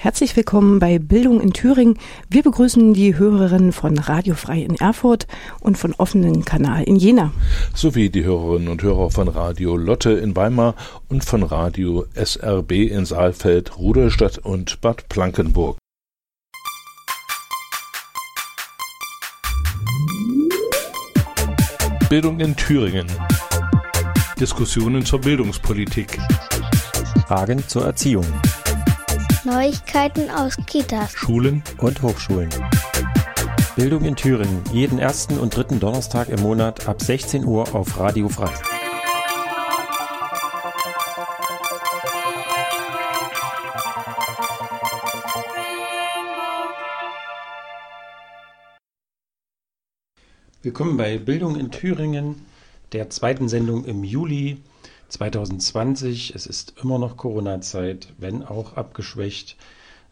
Herzlich willkommen bei Bildung in Thüringen. Wir begrüßen die Hörerinnen von Radio Frei in Erfurt und von offenen Kanal in Jena. Sowie die Hörerinnen und Hörer von Radio Lotte in Weimar und von Radio SRB in Saalfeld, Rudolstadt und Bad Plankenburg. Bildung in Thüringen. Diskussionen zur Bildungspolitik. Fragen zur Erziehung. Neuigkeiten aus Kitas, Schulen und Hochschulen. Bildung in Thüringen, jeden ersten und dritten Donnerstag im Monat ab 16 Uhr auf Radio Frei. Willkommen bei Bildung in Thüringen, der zweiten Sendung im Juli 2020. Es ist immer noch Corona-Zeit, wenn auch abgeschwächt.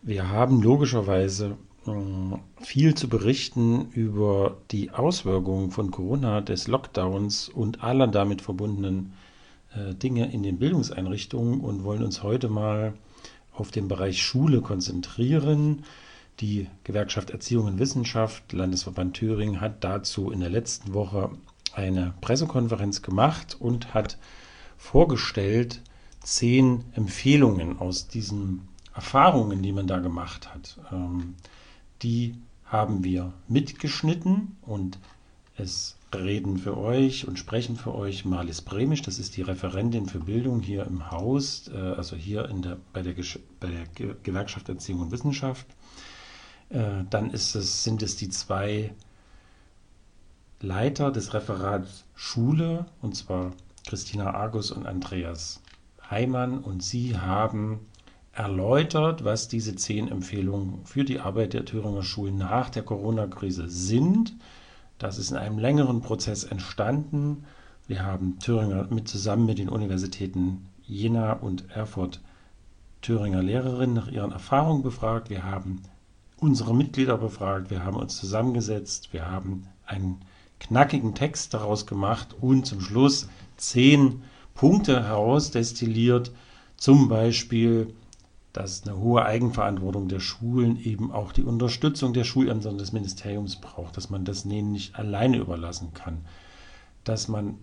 Wir haben logischerweise hm, viel zu berichten über die Auswirkungen von Corona, des Lockdowns und aller damit verbundenen äh, Dinge in den Bildungseinrichtungen und wollen uns heute mal auf den Bereich Schule konzentrieren. Die Gewerkschaft Erziehung und Wissenschaft, Landesverband Thüringen, hat dazu in der letzten Woche eine Pressekonferenz gemacht und hat vorgestellt, zehn Empfehlungen aus diesen Erfahrungen, die man da gemacht hat. Ähm, die haben wir mitgeschnitten und es reden für euch und sprechen für euch Marlis Bremisch, das ist die Referentin für Bildung hier im Haus, äh, also hier in der, bei, der, bei der Gewerkschaft Erziehung und Wissenschaft. Äh, dann es, sind es die zwei Leiter des Referats Schule, und zwar Christina Argus und Andreas Heimann und sie haben erläutert, was diese zehn Empfehlungen für die Arbeit der Thüringer Schulen nach der Corona-Krise sind. Das ist in einem längeren Prozess entstanden. Wir haben Thüringer mit zusammen mit den Universitäten Jena und Erfurt Thüringer Lehrerinnen nach ihren Erfahrungen befragt. Wir haben unsere Mitglieder befragt. Wir haben uns zusammengesetzt. Wir haben einen knackigen Text daraus gemacht und zum Schluss zehn Punkte herausdestilliert, zum Beispiel, dass eine hohe Eigenverantwortung der Schulen eben auch die Unterstützung der Schulämter und des Ministeriums braucht, dass man das denen nicht alleine überlassen kann, dass man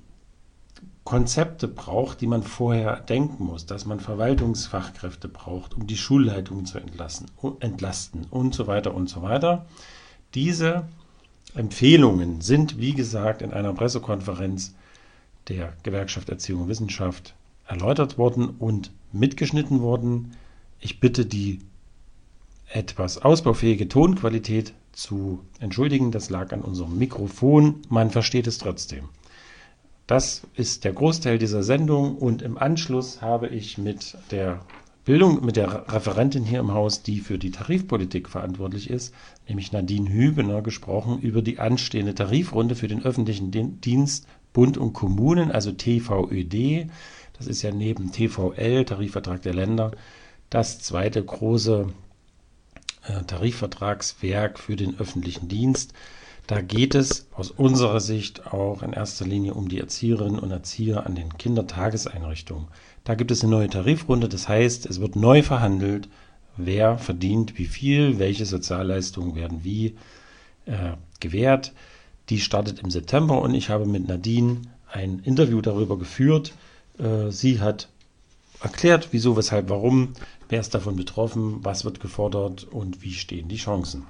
Konzepte braucht, die man vorher denken muss, dass man Verwaltungsfachkräfte braucht, um die Schulleitung zu entlassen, entlasten und so weiter und so weiter. Diese Empfehlungen sind, wie gesagt, in einer Pressekonferenz der Gewerkschaft Erziehung und Wissenschaft erläutert worden und mitgeschnitten worden. Ich bitte die etwas ausbaufähige Tonqualität zu entschuldigen. Das lag an unserem Mikrofon. Man versteht es trotzdem. Das ist der Großteil dieser Sendung und im Anschluss habe ich mit der Bildung, mit der Referentin hier im Haus, die für die Tarifpolitik verantwortlich ist, nämlich Nadine Hübener, gesprochen über die anstehende Tarifrunde für den öffentlichen Dienst Bund und Kommunen, also TVÖD. Das ist ja neben TVL, Tarifvertrag der Länder, das zweite große äh, Tarifvertragswerk für den öffentlichen Dienst. Da geht es aus unserer Sicht auch in erster Linie um die Erzieherinnen und Erzieher an den Kindertageseinrichtungen. Da gibt es eine neue Tarifrunde, das heißt, es wird neu verhandelt, wer verdient wie viel, welche Sozialleistungen werden wie äh, gewährt. Die startet im September und ich habe mit Nadine ein Interview darüber geführt. Äh, sie hat erklärt, wieso, weshalb, warum, wer ist davon betroffen, was wird gefordert und wie stehen die Chancen.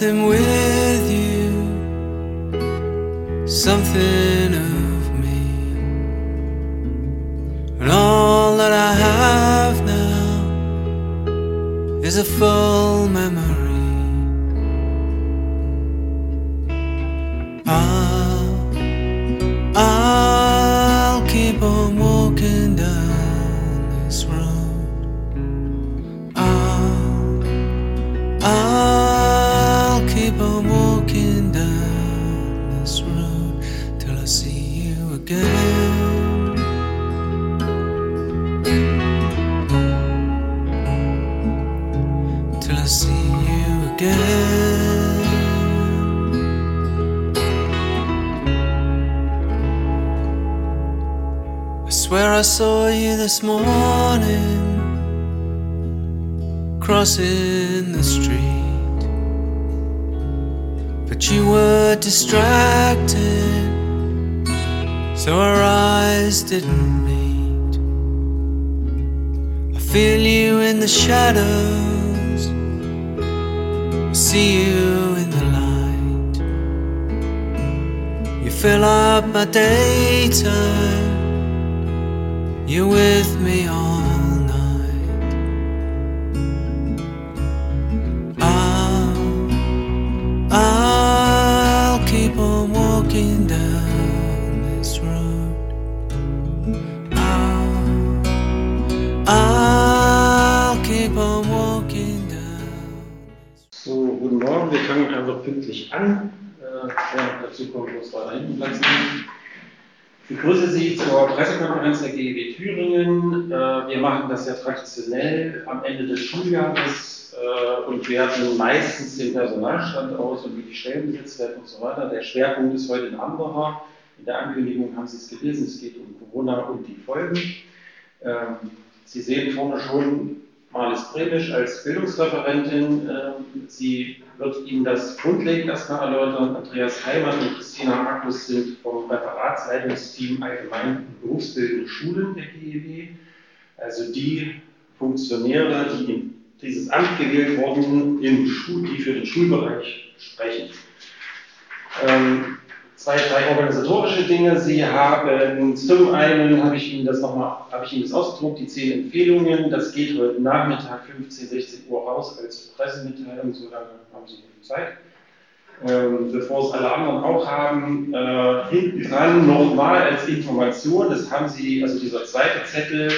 with him with see you again. I swear I saw you this morning crossing the street, but you were distracted, so our eyes didn't meet. I feel you in the shadows, see you in the light. You fill up my daytime. You're with me all Ich begrüße Sie zur Pressekonferenz der GEW Thüringen. Äh, wir machen das ja traditionell am Ende des Schuljahres äh, und werten meistens den Personalstand aus und wie die Stellen besetzt werden und so weiter. Der Schwerpunkt ist heute ein anderer. In der Ankündigung haben Sie es gelesen, es geht um Corona und die Folgen. Ähm, Sie sehen vorne schon Marlies Bremisch als Bildungsreferentin. Ähm, Sie wird Ihnen das grundlegend erstmal erläutern. Andreas Heimann und Christina Markus sind vom Referatsleitungsteam Allgemein und berufsbildende Schulen der GEW. Also die Funktionäre, die in dieses Amt gewählt wurden, die für den Schulbereich sprechen. Ähm, zwei, drei organisatorische Dinge. Sie haben zum einen habe ich Ihnen das nochmal, habe ich Ihnen das ausgedruckt, die zehn Empfehlungen. Das geht heute Nachmittag 15, 16 Uhr raus als Pressemitteilung, so lange haben Sie Zeit. Ähm, bevor es alle anderen auch haben, äh, hinten dran nochmal als Information, das haben Sie, also dieser zweite Zettel,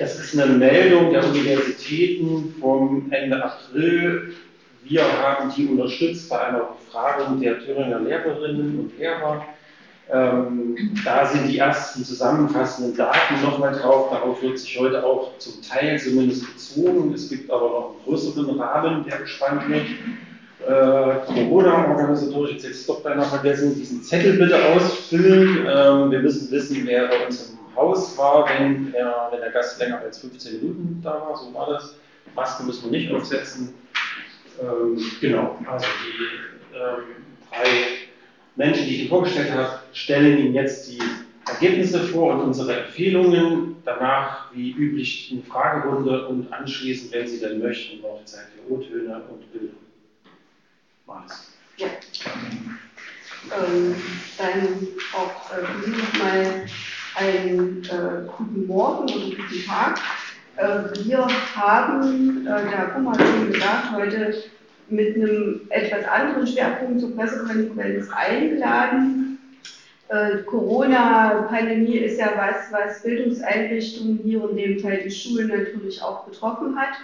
das ist eine Meldung der Universitäten vom Ende April. Wir haben die unterstützt bei einer Befragung der Thüringer Lehrerinnen und Lehrer. Ähm, da sind die ersten zusammenfassenden Daten nochmal drauf. Darauf wird sich heute auch zum Teil zumindest bezogen. Es gibt aber noch einen größeren Rahmen, der gespannt wird. Äh, Corona-organisatorisch, jetzt jetzt doch beinahe vergessen, diesen Zettel bitte ausfüllen. Ähm, wir müssen wissen, wer bei uns im Haus war, wenn, er, wenn der Gast länger als 15 Minuten da war. So war das. Maske müssen wir nicht aufsetzen. Ähm, genau, also die ähm, drei Menschen, die ich Ihnen vorgestellt habe, stellen Ihnen jetzt die Ergebnisse vor und unsere Empfehlungen. Danach, wie üblich, eine Fragerunde und anschließend, wenn Sie denn möchten, noch Zeit für O-Töne und Bilder. Alles. Ja. Ähm, dann auch äh, nochmal einen äh, guten Morgen oder guten Tag. Äh, wir haben, äh, der Herr Kummer hat schon gesagt, heute mit einem etwas anderen Schwerpunkt zur Pressekonferenz eingeladen. Äh, Corona-Pandemie ist ja was, was Bildungseinrichtungen hier in dem Fall die Schulen natürlich auch betroffen hat.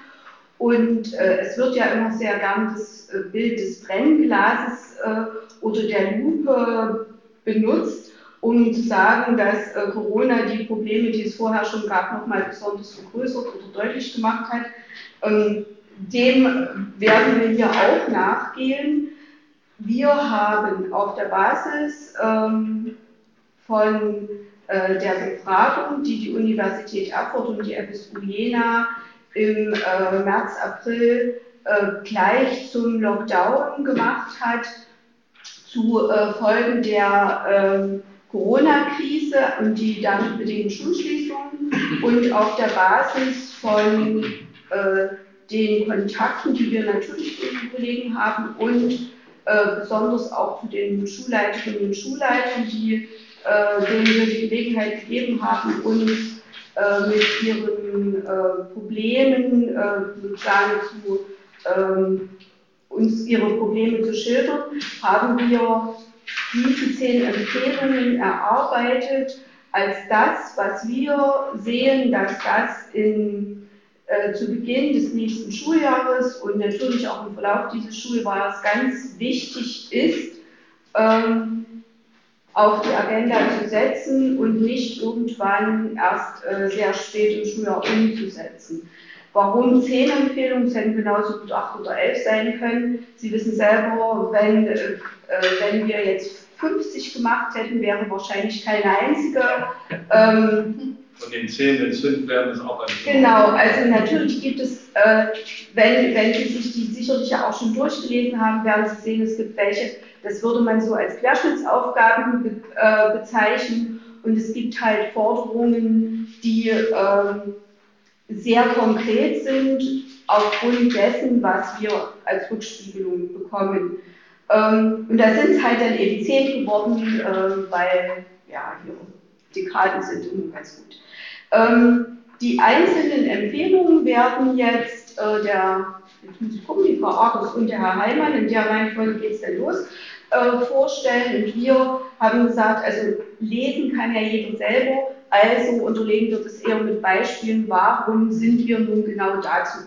Und äh, es wird ja immer sehr gern das äh, Bild des Brennglases äh, oder der Lupe benutzt, um zu sagen, dass äh, Corona die Probleme, die es vorher schon gab, nochmal besonders vergrößert oder deutlich gemacht hat. Ähm, dem werden wir hier auch nachgehen. Wir haben auf der Basis ähm, von äh, der Befragung, die die Universität Erfurt und die FSU Jena im äh, März, April äh, gleich zum Lockdown gemacht hat, zu äh, Folgen der ähm, Corona-Krise und die damit bedingten Schulschließungen und auf der Basis von äh, den Kontakten, die wir natürlich zu den Kollegen haben und äh, besonders auch zu den Schulleiterinnen und Schulleitern, die, äh, denen wir die Gelegenheit gegeben haben, uns äh, mit ihren äh, Problemen äh, sozusagen zu ähm, uns ihre Probleme zu schildern, haben wir diese zehn Empfehlungen erarbeitet als das, was wir sehen, dass das in, äh, zu Beginn des nächsten Schuljahres und natürlich auch im Verlauf dieses Schuljahres ganz wichtig ist, ähm, auf die Agenda zu setzen und nicht irgendwann erst äh, sehr spät im Schuljahr umzusetzen. Warum zehn Empfehlungen? Es hätten genauso gut acht oder elf sein können. Sie wissen selber, wenn, äh, wenn wir jetzt 50 gemacht hätten, wäre wahrscheinlich keine einzige. Ähm, Von den zehn, fünf wären, ist auch eine. Genau, also natürlich gibt es, äh, wenn, wenn Sie sich die sicherlich ja auch schon durchgelesen haben, werden Sie sehen, es gibt welche, das würde man so als Querschnittsaufgaben be, äh, bezeichnen. Und es gibt halt Forderungen, die ähm, sehr konkret sind aufgrund dessen, was wir als Rückspiegelung bekommen. Ähm, und da sind es halt dann eben zehn geworden, äh, weil ja, hier die Karten sind immer ganz gut. Ähm, die einzelnen Empfehlungen werden jetzt äh, der, jetzt muss ich gucken, die Frau Argus und der Herr Heimann, in der Reihenfolge geht es dann los, äh, vorstellen. Und wir haben gesagt, also lesen kann ja jeder selber, also unterlegen wir das eher mit Beispielen, warum sind wir nun genau dazu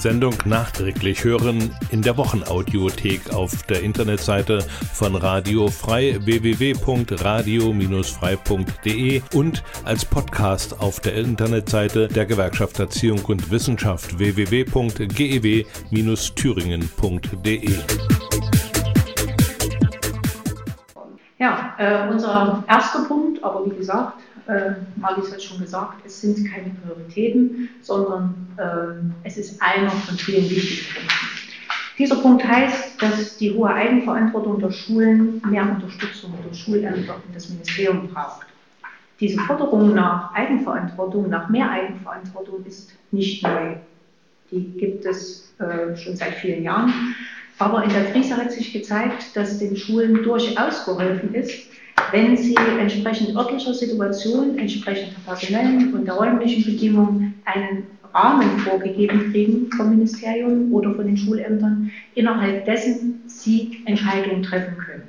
Sendung nachträglich hören in der Wochenaudiothek auf der Internetseite von Radio Frei www.radio-frei.de und als Podcast auf der Internetseite der Gewerkschaft Erziehung und Wissenschaft www.gew-thüringen.de. Ja, äh, unser erster Punkt, aber wie gesagt, äh, Marlies hat schon gesagt, es sind keine Prioritäten, sondern äh, es ist einer von vielen wichtigen Punkten. Dieser Punkt heißt, dass die hohe Eigenverantwortung der Schulen mehr Unterstützung durch Schulämter und das Ministerium braucht. Diese Forderung nach Eigenverantwortung, nach mehr Eigenverantwortung ist nicht neu. Die gibt es äh, schon seit vielen Jahren. Aber in der Krise hat sich gezeigt, dass den Schulen durchaus geholfen ist, wenn sie entsprechend örtlicher Situation, entsprechend der personellen und der räumlichen Bedingungen einen Rahmen vorgegeben kriegen vom Ministerium oder von den Schulämtern, innerhalb dessen sie Entscheidungen treffen können.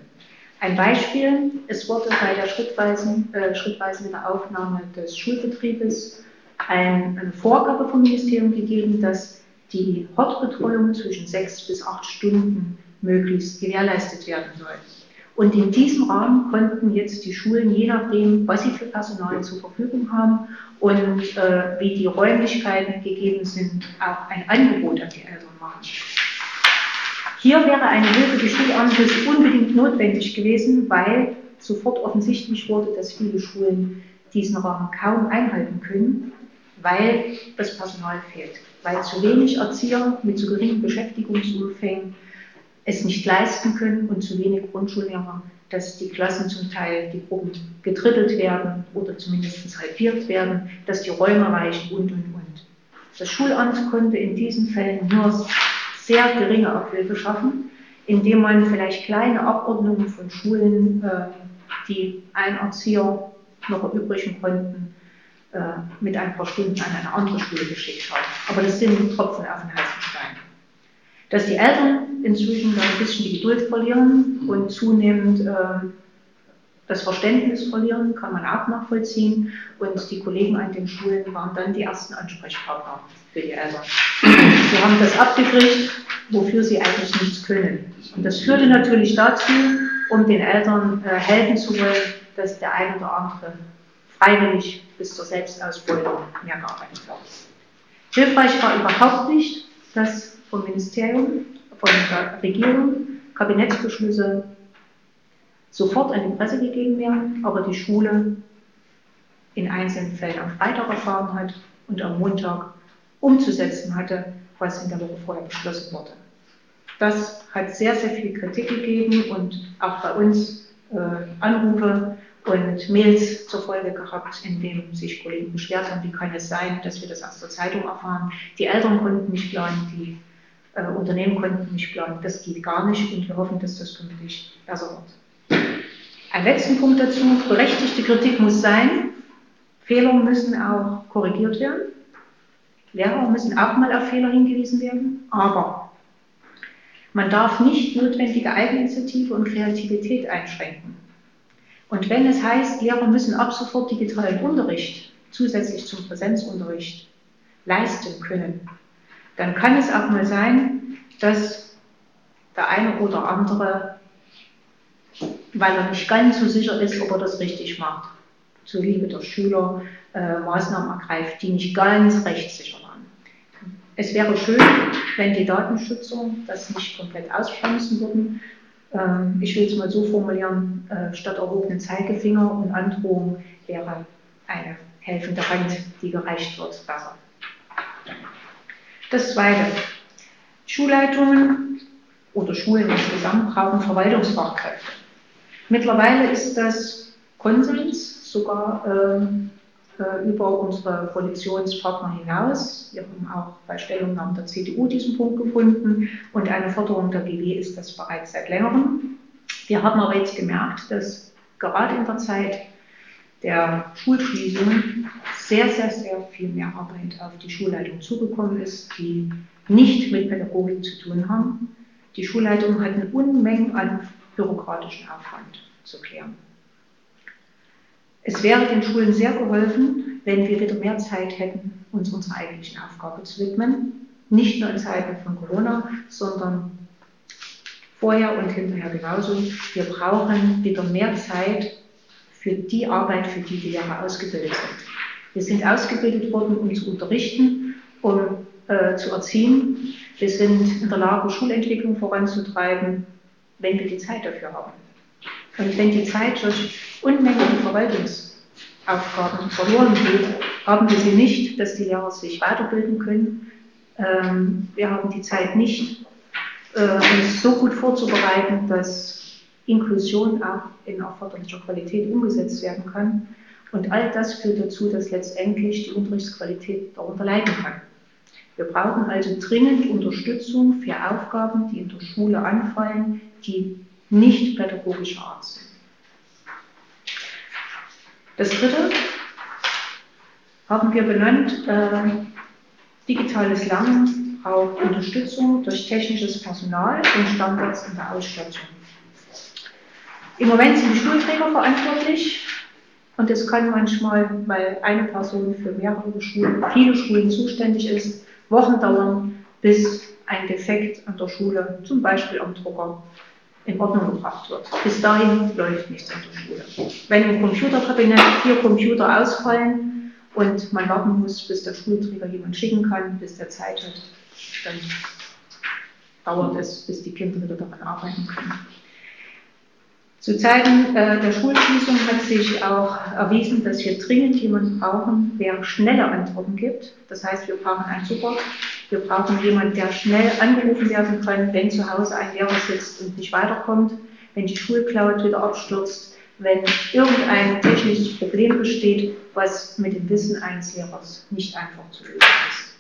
Ein Beispiel, es wurde bei der schrittweisen, äh, schrittweisen Aufnahme des Schulbetriebes ein, eine Vorgabe vom Ministerium gegeben, dass die Hortbetreuung zwischen sechs bis acht Stunden möglichst gewährleistet werden soll. Und in diesem Rahmen konnten jetzt die Schulen, je nachdem, was sie für Personal zur Verfügung haben und äh, wie die Räumlichkeiten gegeben sind, auch ein Angebot an die Eltern machen. Hier wäre eine Hilfe des Schulamtes unbedingt notwendig gewesen, weil sofort offensichtlich wurde, dass viele Schulen diesen Rahmen kaum einhalten können, weil das Personal fehlt, weil zu wenig Erzieher mit zu geringen Beschäftigungsumfängen es nicht leisten können und zu wenig Grundschullehrer, dass die Klassen zum Teil, die Gruppen gedrittelt werden oder zumindest halbiert werden, dass die Räume reichen und, und, und. Das Schulamt konnte in diesen Fällen nur sehr geringe Abhilfe schaffen, indem man vielleicht kleine Abordnungen von Schulen, äh, die ein Erzieher noch erübrigen konnten, äh, mit ein paar Stunden an eine andere Schule geschickt haben. Aber das sind Tropfen auf den heißen Stein. Dass die Eltern inzwischen ein bisschen die Geduld verlieren und zunehmend äh, das Verständnis verlieren, kann man auch nachvollziehen. Und die Kollegen an den Schulen waren dann die ersten Ansprechpartner für die Eltern. Sie haben das abgekriegt, wofür sie eigentlich nichts können. Und das führte natürlich dazu, um den Eltern äh, helfen zu wollen, dass der eine oder andere freiwillig bis zur Selbstausbeutung mehr gearbeitet hat. Hilfreich war überhaupt nicht, dass vom Ministerium, von der Regierung Kabinettsbeschlüsse sofort an die Presse gegeben werden, aber die Schule in einzelnen Fällen am Freitag erfahren hat und am Montag umzusetzen hatte, was in der Woche vorher beschlossen wurde. Das hat sehr, sehr viel Kritik gegeben und auch bei uns äh, Anrufe und Mails zur Folge gehabt, in denen sich Kollegen beschwert haben, wie kann es sein, dass wir das aus der Zeitung erfahren. Die Eltern konnten nicht planen, die äh, Unternehmen konnten nicht planen. Das geht gar nicht und wir hoffen, dass das künftig besser wird. Ein letzten Punkt dazu, berechtigte Kritik muss sein, Fehler müssen auch korrigiert werden, Lehrer müssen auch mal auf Fehler hingewiesen werden, aber man darf nicht notwendige Eigeninitiative und Kreativität einschränken. Und wenn es heißt, Lehrer müssen ab sofort digitalen Unterricht zusätzlich zum Präsenzunterricht leisten können, dann kann es auch mal sein, dass der eine oder andere, weil er nicht ganz so sicher ist, ob er das richtig macht, zuliebe der Schüler äh, Maßnahmen ergreift, die nicht ganz rechtssicher waren. Es wäre schön, wenn die Datenschützer das nicht komplett ausbremsen würden. Ähm, ich will es mal so formulieren, äh, statt erhobenen Zeigefinger und Androhung wäre eine helfende Hand, die gereicht wird, besser. Das Zweite. Schulleitungen oder Schulen insgesamt brauchen Verwaltungsfachkräfte. Mittlerweile ist das Konsens sogar äh, äh, über unsere Koalitionspartner hinaus. Wir haben auch bei Stellungnahmen der CDU diesen Punkt gefunden und eine Forderung der GW ist das bereits seit längerem. Wir haben aber jetzt gemerkt, dass gerade in der Zeit der Schulschließung sehr, sehr, sehr viel mehr Arbeit auf die Schulleitung zugekommen ist, die nicht mit Pädagogik zu tun haben. Die Schulleitung hat eine Unmenge an bürokratischen Aufwand zu klären. Es wäre den Schulen sehr geholfen, wenn wir wieder mehr Zeit hätten, uns unserer eigentlichen Aufgabe zu widmen. nicht nur in Zeiten von Corona, sondern vorher und hinterher genauso. Wir brauchen wieder mehr Zeit für die Arbeit, für die die Lehrer ausgebildet sind. Wir sind ausgebildet worden, um zu unterrichten, um äh, zu erziehen. Wir sind in der Lage, Schulentwicklung voranzutreiben, wenn wir die Zeit dafür haben. Und wenn die Zeit durch Unmengen Verwaltungsaufgaben verloren geht, haben wir sie nicht, dass die Lehrer sich weiterbilden können. Ähm, wir haben die Zeit nicht, äh, uns so gut vorzubereiten, dass Inklusion auch in erforderlicher Qualität umgesetzt werden kann. Und all das führt dazu, dass letztendlich die Unterrichtsqualität darunter leiden kann. Wir brauchen also dringend Unterstützung für Aufgaben, die in der Schule anfallen, die nicht pädagogischer Art sind. Das dritte haben wir benannt, äh, digitales Lernen braucht Unterstützung durch technisches Personal und Standards in der Ausstattung. Im Moment sind die Schulträger verantwortlich und es kann manchmal, weil eine Person für mehrere Schulen, viele Schulen zuständig ist, Wochen dauern, bis ein Defekt an der Schule, zum Beispiel am Drucker, in Ordnung gebracht wird. Bis dahin läuft nichts an der Schule. Wenn im Computerkabinett vier Computer ausfallen und man warten muss, bis der Schulträger jemand schicken kann, bis der Zeit hat, dann dauert es, bis die Kinder wieder daran arbeiten können. Zu Zeiten äh, der Schulschließung hat sich auch erwiesen, dass wir dringend jemanden brauchen, der schnelle Antworten gibt. Das heißt, wir brauchen einen Support. Wir brauchen jemanden, der schnell angerufen werden kann, wenn zu Hause ein Lehrer sitzt und nicht weiterkommt, wenn die Schulcloud wieder abstürzt, wenn irgendein technisches Problem besteht, was mit dem Wissen eines Lehrers nicht einfach zu lösen ist.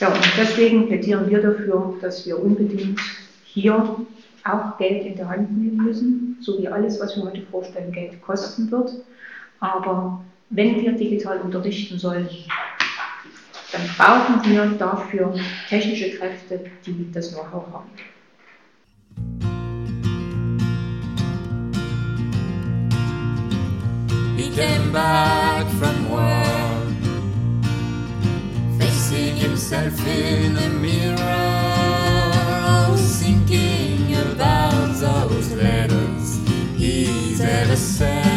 Ja, und deswegen plädieren wir dafür, dass wir unbedingt hier auch Geld in der Hand nehmen müssen, so wie alles, was wir heute vorstellen, Geld kosten wird. Aber wenn wir digital unterrichten sollen, dann brauchen wir dafür technische Kräfte, die das Know-how haben. He came back from war, facing himself in a mirror. Those letters he's ever sent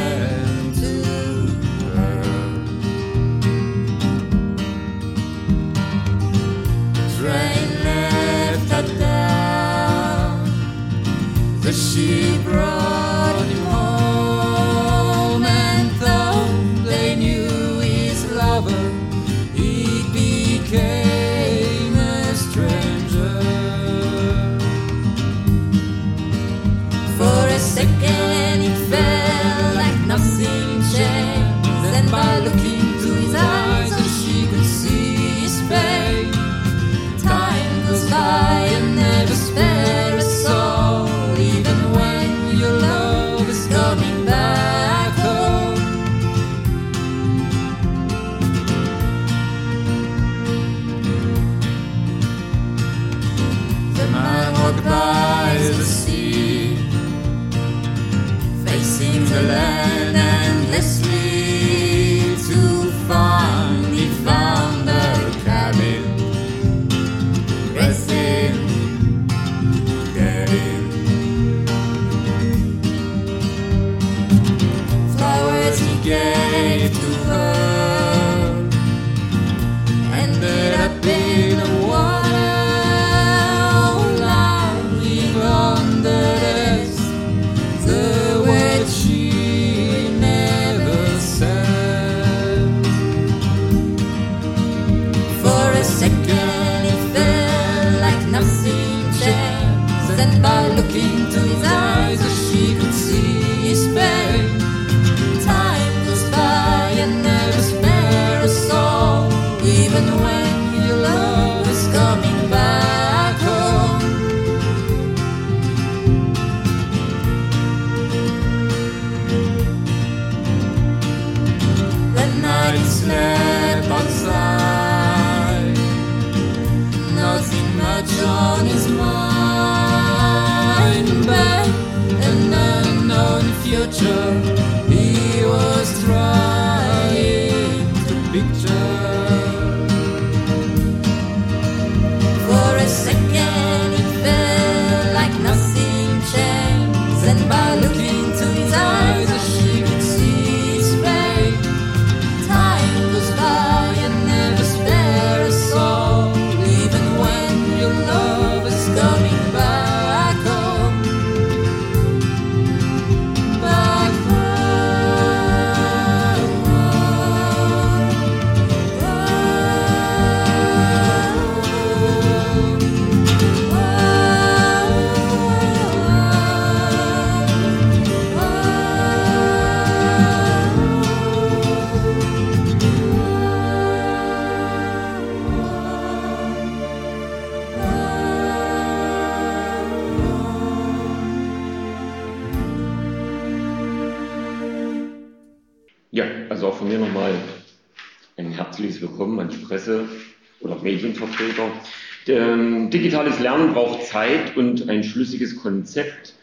Konzept.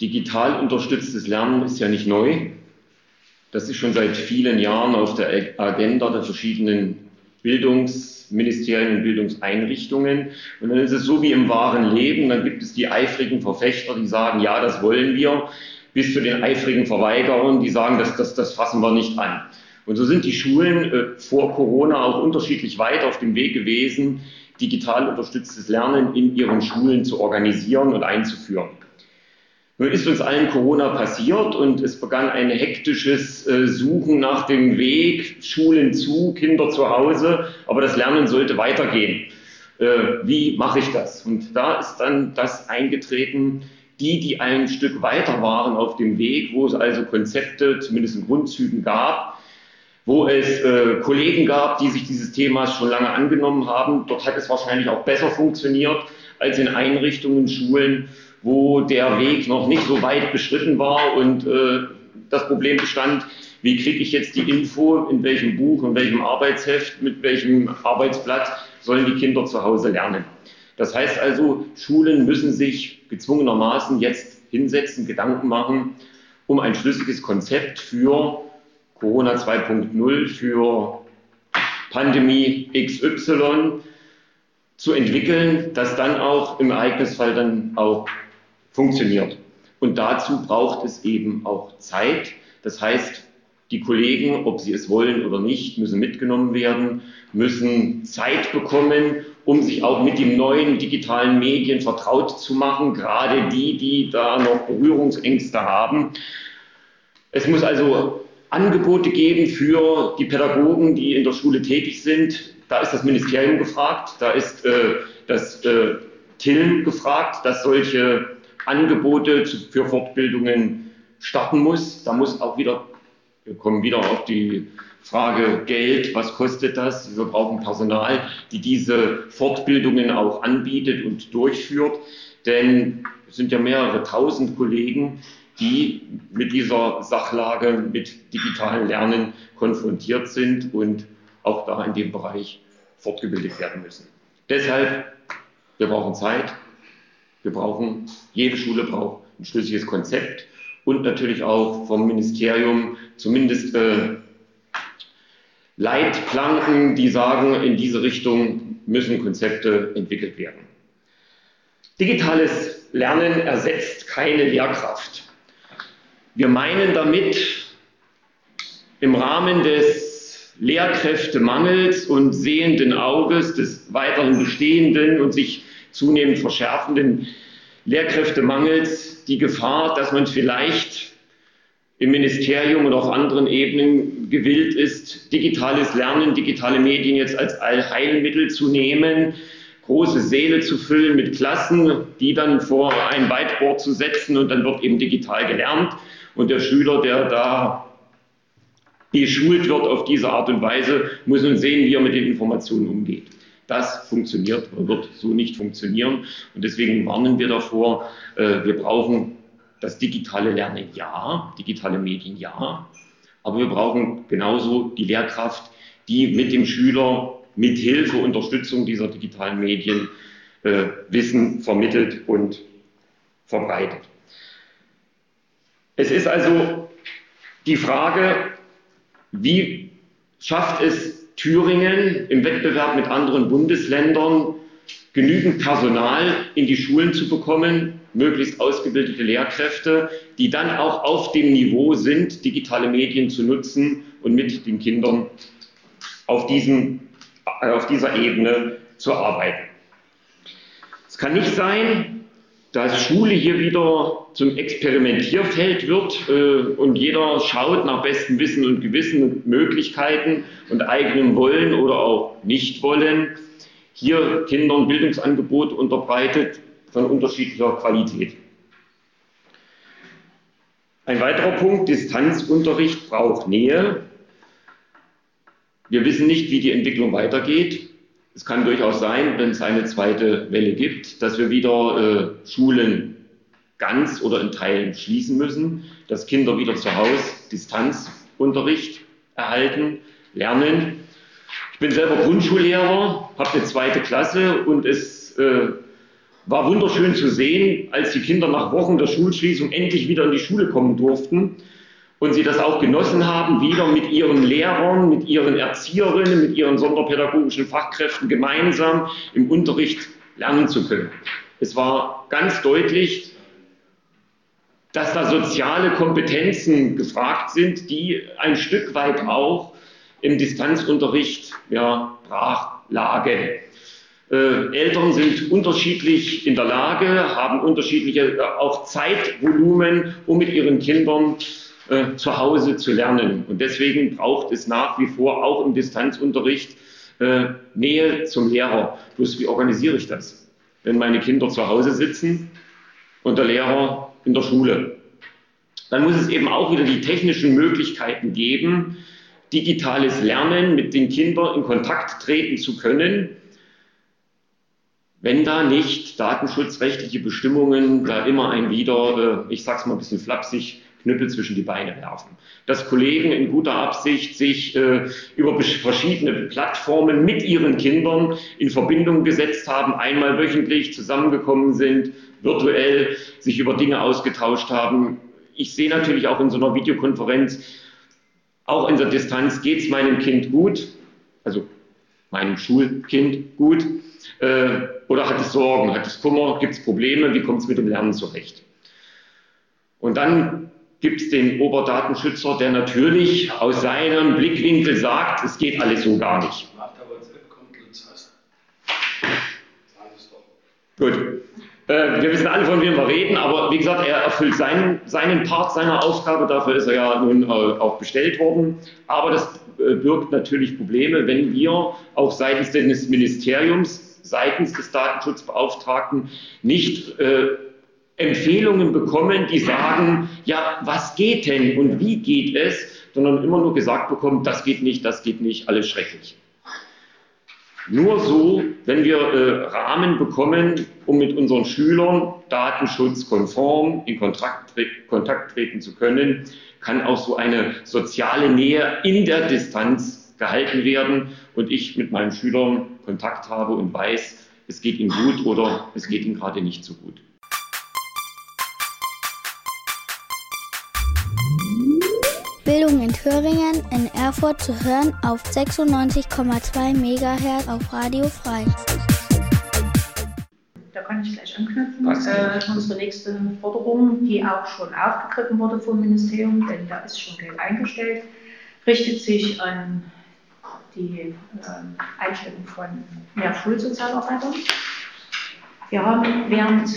Digital unterstütztes Lernen ist ja nicht neu. Das ist schon seit vielen Jahren auf der Agenda der verschiedenen Bildungsministerien und Bildungseinrichtungen. Und dann ist es so wie im wahren Leben, dann gibt es die eifrigen Verfechter, die sagen, ja, das wollen wir, bis zu den eifrigen Verweigerern, die sagen, das, das, das fassen wir nicht an. Und so sind die Schulen äh, vor Corona auch unterschiedlich weit auf dem Weg gewesen, digital unterstütztes Lernen in ihren Schulen zu organisieren und einzuführen. Nun ist uns allen Corona passiert und es begann ein hektisches äh, Suchen nach dem Weg, Schulen zu, Kinder zu Hause, aber das Lernen sollte weitergehen. Äh, wie mache ich das? Und da ist dann das eingetreten, die, die ein Stück weiter waren auf dem Weg, wo es also Konzepte zumindest in Grundzügen gab, wo es äh, Kollegen gab, die sich dieses Themas schon lange angenommen haben. Dort hat es wahrscheinlich auch besser funktioniert als in Einrichtungen, Schulen, wo der Weg noch nicht so weit beschritten war und äh, das Problem bestand, wie kriege ich jetzt die Info, in welchem Buch, in welchem Arbeitsheft, mit welchem Arbeitsblatt sollen die Kinder zu Hause lernen. Das heißt also, Schulen müssen sich gezwungenermaßen jetzt hinsetzen, Gedanken machen, um ein schlüssiges Konzept für Corona 2.0 für Pandemie XY zu entwickeln, das dann auch im Ereignisfall dann auch funktioniert. Und dazu braucht es eben auch Zeit. Das heißt, die Kollegen, ob sie es wollen oder nicht, müssen mitgenommen werden, müssen Zeit bekommen, um sich auch mit den neuen digitalen Medien vertraut zu machen, gerade die, die da noch Berührungsängste haben. Es muss also Angebote geben für die Pädagogen, die in der Schule tätig sind. Da ist das Ministerium gefragt, da ist äh, das äh, TIL gefragt, dass solche Angebote für Fortbildungen starten muss. Da muss auch wieder, wir kommen wieder auf die Frage Geld, was kostet das? Wir brauchen Personal, die diese Fortbildungen auch anbietet und durchführt. Denn es sind ja mehrere tausend Kollegen, die mit dieser Sachlage, mit digitalen Lernen konfrontiert sind und auch da in dem Bereich fortgebildet werden müssen. Deshalb, wir brauchen Zeit, wir brauchen, jede Schule braucht ein schlüssiges Konzept und natürlich auch vom Ministerium zumindest äh, Leitplanken, die sagen, in diese Richtung müssen Konzepte entwickelt werden. Digitales Lernen ersetzt keine Lehrkraft. Wir meinen damit im Rahmen des Lehrkräftemangels und sehenden Auges, des weiterhin bestehenden und sich zunehmend verschärfenden Lehrkräftemangels die Gefahr, dass man vielleicht im Ministerium und auf anderen Ebenen gewillt ist, digitales Lernen, digitale Medien jetzt als Allheilmittel zu nehmen, große Säle zu füllen mit Klassen, die dann vor ein Whiteboard zu setzen und dann wird eben digital gelernt. Und der Schüler, der da geschult wird auf diese Art und Weise, muss nun sehen, wie er mit den Informationen umgeht. Das funktioniert oder wird so nicht funktionieren. Und deswegen warnen wir davor, äh, wir brauchen das digitale Lernen ja, digitale Medien ja, aber wir brauchen genauso die Lehrkraft, die mit dem Schüler mit Hilfe, Unterstützung dieser digitalen Medien äh, Wissen vermittelt und verbreitet. Es ist also die Frage, wie schafft es Thüringen im Wettbewerb mit anderen Bundesländern genügend Personal in die Schulen zu bekommen, möglichst ausgebildete Lehrkräfte, die dann auch auf dem Niveau sind, digitale Medien zu nutzen und mit den Kindern auf, diesem, auf dieser Ebene zu arbeiten. Es kann nicht sein, dass Schule hier wieder zum Experimentierfeld wird äh, und jeder schaut nach bestem Wissen und Gewissen und Möglichkeiten und eigenem Wollen oder auch Nichtwollen, hier Kindern Bildungsangebot unterbreitet von unterschiedlicher Qualität. Ein weiterer Punkt, Distanzunterricht braucht Nähe. Wir wissen nicht, wie die Entwicklung weitergeht. Es kann durchaus sein, wenn es eine zweite Welle gibt, dass wir wieder äh, Schulen ganz oder in Teilen schließen müssen, dass Kinder wieder zu Hause Distanzunterricht erhalten, lernen. Ich bin selber Grundschullehrer, habe eine zweite Klasse und es äh, war wunderschön zu sehen, als die Kinder nach Wochen der Schulschließung endlich wieder in die Schule kommen durften und sie das auch genossen haben, wieder mit ihren Lehrern, mit ihren Erzieherinnen, mit ihren sonderpädagogischen Fachkräften gemeinsam im Unterricht lernen zu können. Es war ganz deutlich, dass da soziale Kompetenzen gefragt sind, die ein Stück weit auch im Distanzunterricht ja, brach lagen. Äh, Eltern sind unterschiedlich in der Lage, haben unterschiedliche äh, auch Zeitvolumen, um mit ihren Kindern äh, zu Hause zu lernen. Und deswegen braucht es nach wie vor auch im Distanzunterricht äh, Nähe zum Lehrer. Bloß wie organisiere ich das? Wenn meine Kinder zu Hause sitzen und der Lehrer in der Schule. Dann muss es eben auch wieder die technischen Möglichkeiten geben, digitales Lernen mit den Kindern in Kontakt treten zu können, wenn da nicht datenschutzrechtliche Bestimmungen da immer ein wieder, äh, ich sag's mal ein bisschen flapsig, Knüppel zwischen die Beine werfen. Dass Kollegen in guter Absicht sich äh, über verschiedene Plattformen mit ihren Kindern in Verbindung gesetzt haben, einmal wöchentlich zusammengekommen sind, virtuell sich über Dinge ausgetauscht haben. Ich sehe natürlich auch in so einer Videokonferenz, auch in der Distanz geht es meinem Kind gut, also meinem Schulkind gut. Äh, oder hat es Sorgen, hat es Kummer, gibt es Probleme, wie kommt es mit dem Lernen zurecht? Und dann gibt es den Oberdatenschützer, der natürlich aus seinem Blickwinkel sagt, es geht alles so gar nicht. Gut. Äh, wir wissen alle, von wem wir reden, aber wie gesagt, er erfüllt seinen, seinen Part seiner Aufgabe, dafür ist er ja nun äh, auch bestellt worden. Aber das äh, birgt natürlich Probleme, wenn wir auch seitens des Ministeriums, seitens des Datenschutzbeauftragten nicht äh, Empfehlungen bekommen, die sagen, ja, was geht denn und wie geht es, sondern immer nur gesagt bekommen, das geht nicht, das geht nicht, alles schrecklich. Nur so, wenn wir äh, Rahmen bekommen, um mit unseren Schülern datenschutzkonform in Kontakt, Kontakt treten zu können, kann auch so eine soziale Nähe in der Distanz gehalten werden und ich mit meinen Schülern Kontakt habe und weiß, es geht ihnen gut oder es geht ihnen gerade nicht so gut. In Thüringen in Erfurt zu hören auf 96,2 MHz auf Radio Frei. Da kann ich gleich anknüpfen. Äh, unsere nächste Forderung, die auch schon aufgegriffen wurde vom Ministerium, denn da ist schon Geld eingestellt, richtet sich an die äh, Einstellung von mehr Schulsozialarbeitern. Wir haben während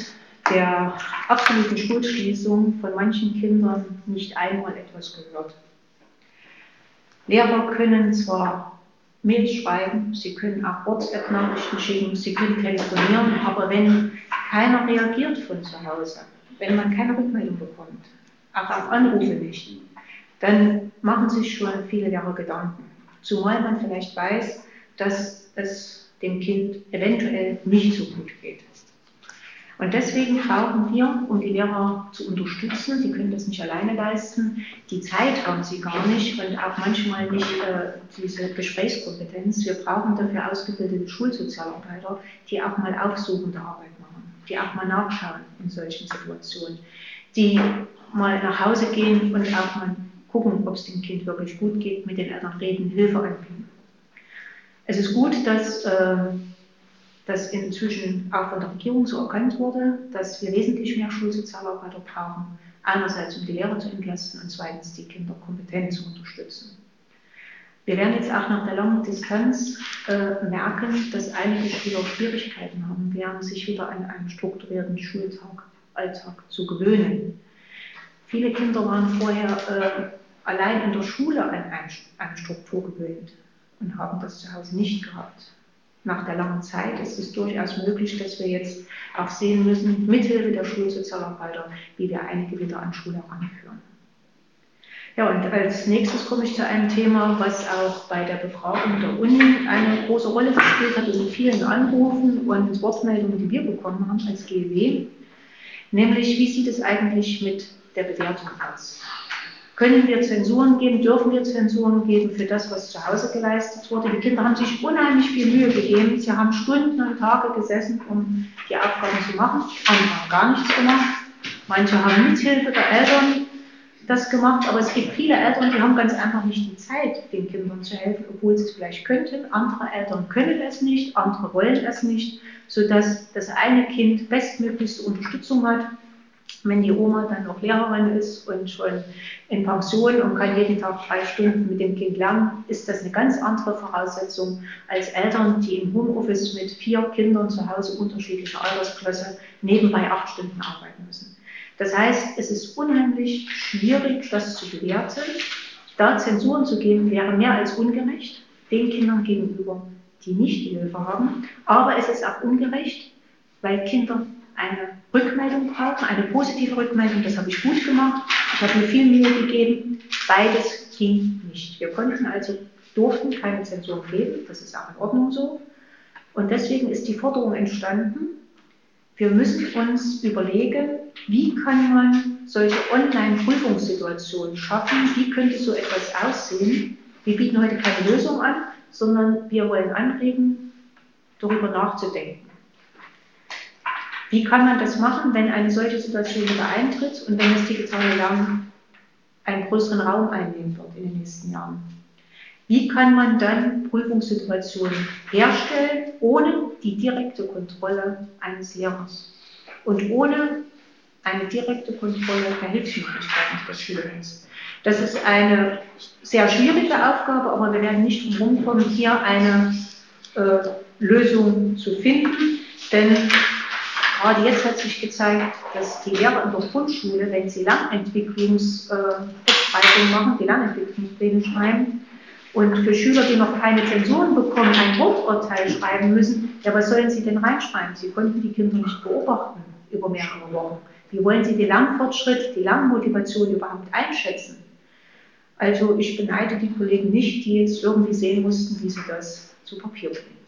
der absoluten Schulschließung von manchen Kindern nicht einmal etwas gehört. Lehrer können zwar Mails schreiben, sie können auch WhatsApp-Nachrichten schicken, sie können telefonieren, aber wenn keiner reagiert von zu Hause, wenn man keine Rückmeldung bekommt, auch auf Anrufe nicht, dann machen sich schon viele Lehrer Gedanken. Zumal man vielleicht weiß, dass es dem Kind eventuell nicht so gut geht. Und deswegen brauchen wir, um die Lehrer zu unterstützen, sie können das nicht alleine leisten, die Zeit haben sie gar nicht und auch manchmal nicht äh, diese Gesprächskompetenz. Wir brauchen dafür ausgebildete Schulsozialarbeiter, die auch mal aufsuchende Arbeit machen, die auch mal nachschauen in solchen Situationen, die mal nach Hause gehen und auch mal gucken, ob es dem Kind wirklich gut geht, mit den Eltern reden, Hilfe anbieten. Es ist gut, dass äh, das inzwischen auch von der Regierung so erkannt wurde, dass wir wesentlich mehr Schulsozialarbeiter brauchen. Einerseits, um die Lehrer zu entlasten und zweitens, die Kinder kompetent zu unterstützen. Wir werden jetzt auch nach der langen Distanz äh, merken, dass einige Schüler Schwierigkeiten haben werden, sich wieder an einen strukturierten Schultag, Alltag zu gewöhnen. Viele Kinder waren vorher äh, allein in der Schule an eine Struktur gewöhnt und haben das zu Hause nicht gehabt nach der langen Zeit ist es durchaus möglich, dass wir jetzt auch sehen müssen, mithilfe der Schulsozialarbeiter, wie wir einige wieder an Schule heranführen. Ja, und als nächstes komme ich zu einem Thema, was auch bei der Befragung der Uni eine große Rolle gespielt hat in vielen Anrufen und Wortmeldungen, die wir bekommen haben als GEW. Nämlich, wie sieht es eigentlich mit der Bewertung aus? Können wir Zensuren geben? Dürfen wir Zensuren geben für das, was zu Hause geleistet wurde? Die Kinder haben sich unheimlich viel Mühe gegeben. Sie haben Stunden und Tage gesessen, um die Aufgaben zu machen. Andere haben gar nichts gemacht. Manche haben Mithilfe der Eltern das gemacht, aber es gibt viele Eltern, die haben ganz einfach nicht die Zeit, den Kindern zu helfen, obwohl sie es vielleicht könnten. Andere Eltern können es nicht, andere wollen es nicht, sodass das eine Kind bestmöglichste Unterstützung hat wenn die Oma dann noch Lehrerin ist und schon in Pension und kann jeden Tag drei Stunden mit dem Kind lernen, ist das eine ganz andere Voraussetzung als Eltern, die im Homeoffice mit vier Kindern zu Hause unterschiedlicher Altersklasse nebenbei acht Stunden arbeiten müssen. Das heißt, es ist unheimlich schwierig, das zu bewerten. Da Zensuren zu geben, wäre mehr als ungerecht den Kindern gegenüber, die nicht die Hilfe haben. Aber es ist auch ungerecht, weil Kinder eine Rückmeldung brauchen, eine positive Rückmeldung, das habe ich gut gemacht, ich habe mir viel Mühe gegeben, beides ging nicht. Wir konnten also, durften keine Zensur geben, das ist auch in Ordnung so. Und deswegen ist die Forderung entstanden, wir müssen uns überlegen, wie kann man solche Online-Prüfungssituationen schaffen, wie könnte so etwas aussehen. Wir bieten heute keine Lösung an, sondern wir wollen anregen, darüber nachzudenken. Wie kann man das machen, wenn eine solche Situation wieder eintritt und wenn das digitale Lernen einen größeren Raum einnehmen wird in den nächsten Jahren? Wie kann man dann Prüfungssituationen herstellen, ohne die direkte Kontrolle eines Lehrers und ohne eine direkte Kontrolle der Hilfsmöglichkeiten des Schülers? Das ist eine sehr schwierige Aufgabe, aber wir werden nicht umkommen, hier eine äh, Lösung zu finden, denn Gerade jetzt hat sich gezeigt, dass die Lehrer in der Grundschule, wenn sie Lernentwicklungsbeschreibungen äh, machen, die Lernentwicklungspläne schreiben, und für Schüler, die noch keine Zensuren bekommen, ein Worturteil schreiben müssen, ja, was sollen sie denn reinschreiben? Sie konnten die Kinder nicht beobachten über mehrere Wochen. Wie wollen sie den Lernfortschritt, die Lernmotivation überhaupt einschätzen? Also ich beneide die Kollegen nicht, die jetzt irgendwie sehen mussten, wie sie das zu Papier bringen.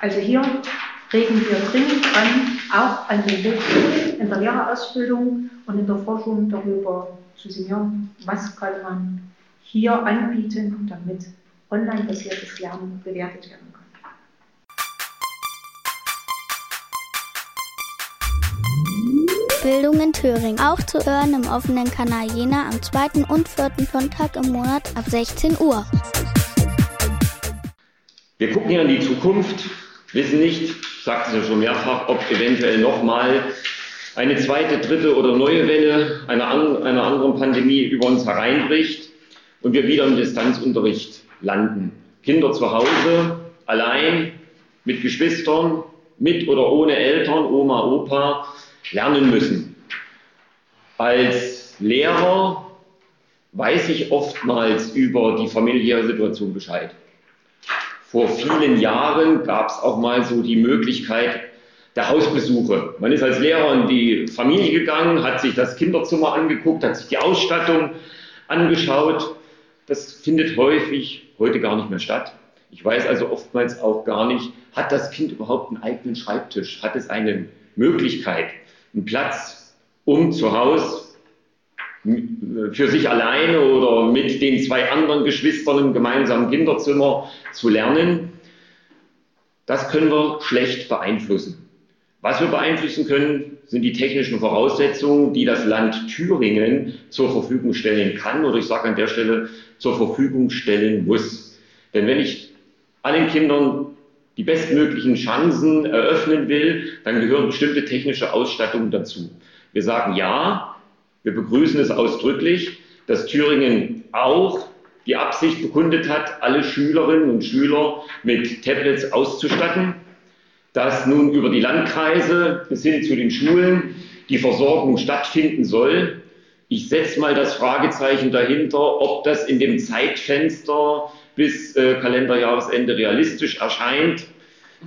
Also hier regen wir dringend an, auch an den Hochschulen, in der Lehrerausbildung und in der Forschung darüber zu sinnieren, was kann man hier anbieten, damit online-basiertes Lernen bewertet werden kann. Bildung in Thüringen. Auch zu hören im offenen Kanal Jena am zweiten und vierten Sonntag im Monat ab 16 Uhr. Wir gucken hier in die Zukunft, wissen nicht, sagte es ja schon mehrfach, ob eventuell nochmal eine zweite, dritte oder neue Welle einer, einer anderen Pandemie über uns hereinbricht und wir wieder im Distanzunterricht landen. Kinder zu Hause, allein, mit Geschwistern, mit oder ohne Eltern, Oma, Opa, lernen müssen. Als Lehrer weiß ich oftmals über die familiäre Situation Bescheid. Vor vielen Jahren gab es auch mal so die Möglichkeit der Hausbesuche. Man ist als Lehrer in die Familie gegangen, hat sich das Kinderzimmer angeguckt, hat sich die Ausstattung angeschaut. Das findet häufig heute gar nicht mehr statt. Ich weiß also oftmals auch gar nicht, hat das Kind überhaupt einen eigenen Schreibtisch? Hat es eine Möglichkeit, einen Platz, um zu Hause für sich alleine oder mit den zwei anderen Geschwistern im gemeinsamen Kinderzimmer zu lernen, das können wir schlecht beeinflussen. Was wir beeinflussen können, sind die technischen Voraussetzungen, die das Land Thüringen zur Verfügung stellen kann oder ich sage an der Stelle zur Verfügung stellen muss. Denn wenn ich allen Kindern die bestmöglichen Chancen eröffnen will, dann gehören bestimmte technische Ausstattungen dazu. Wir sagen ja, wir begrüßen es ausdrücklich, dass Thüringen auch die Absicht bekundet hat, alle Schülerinnen und Schüler mit Tablets auszustatten, dass nun über die Landkreise bis hin zu den Schulen die Versorgung stattfinden soll. Ich setze mal das Fragezeichen dahinter, ob das in dem Zeitfenster bis äh, Kalenderjahresende realistisch erscheint,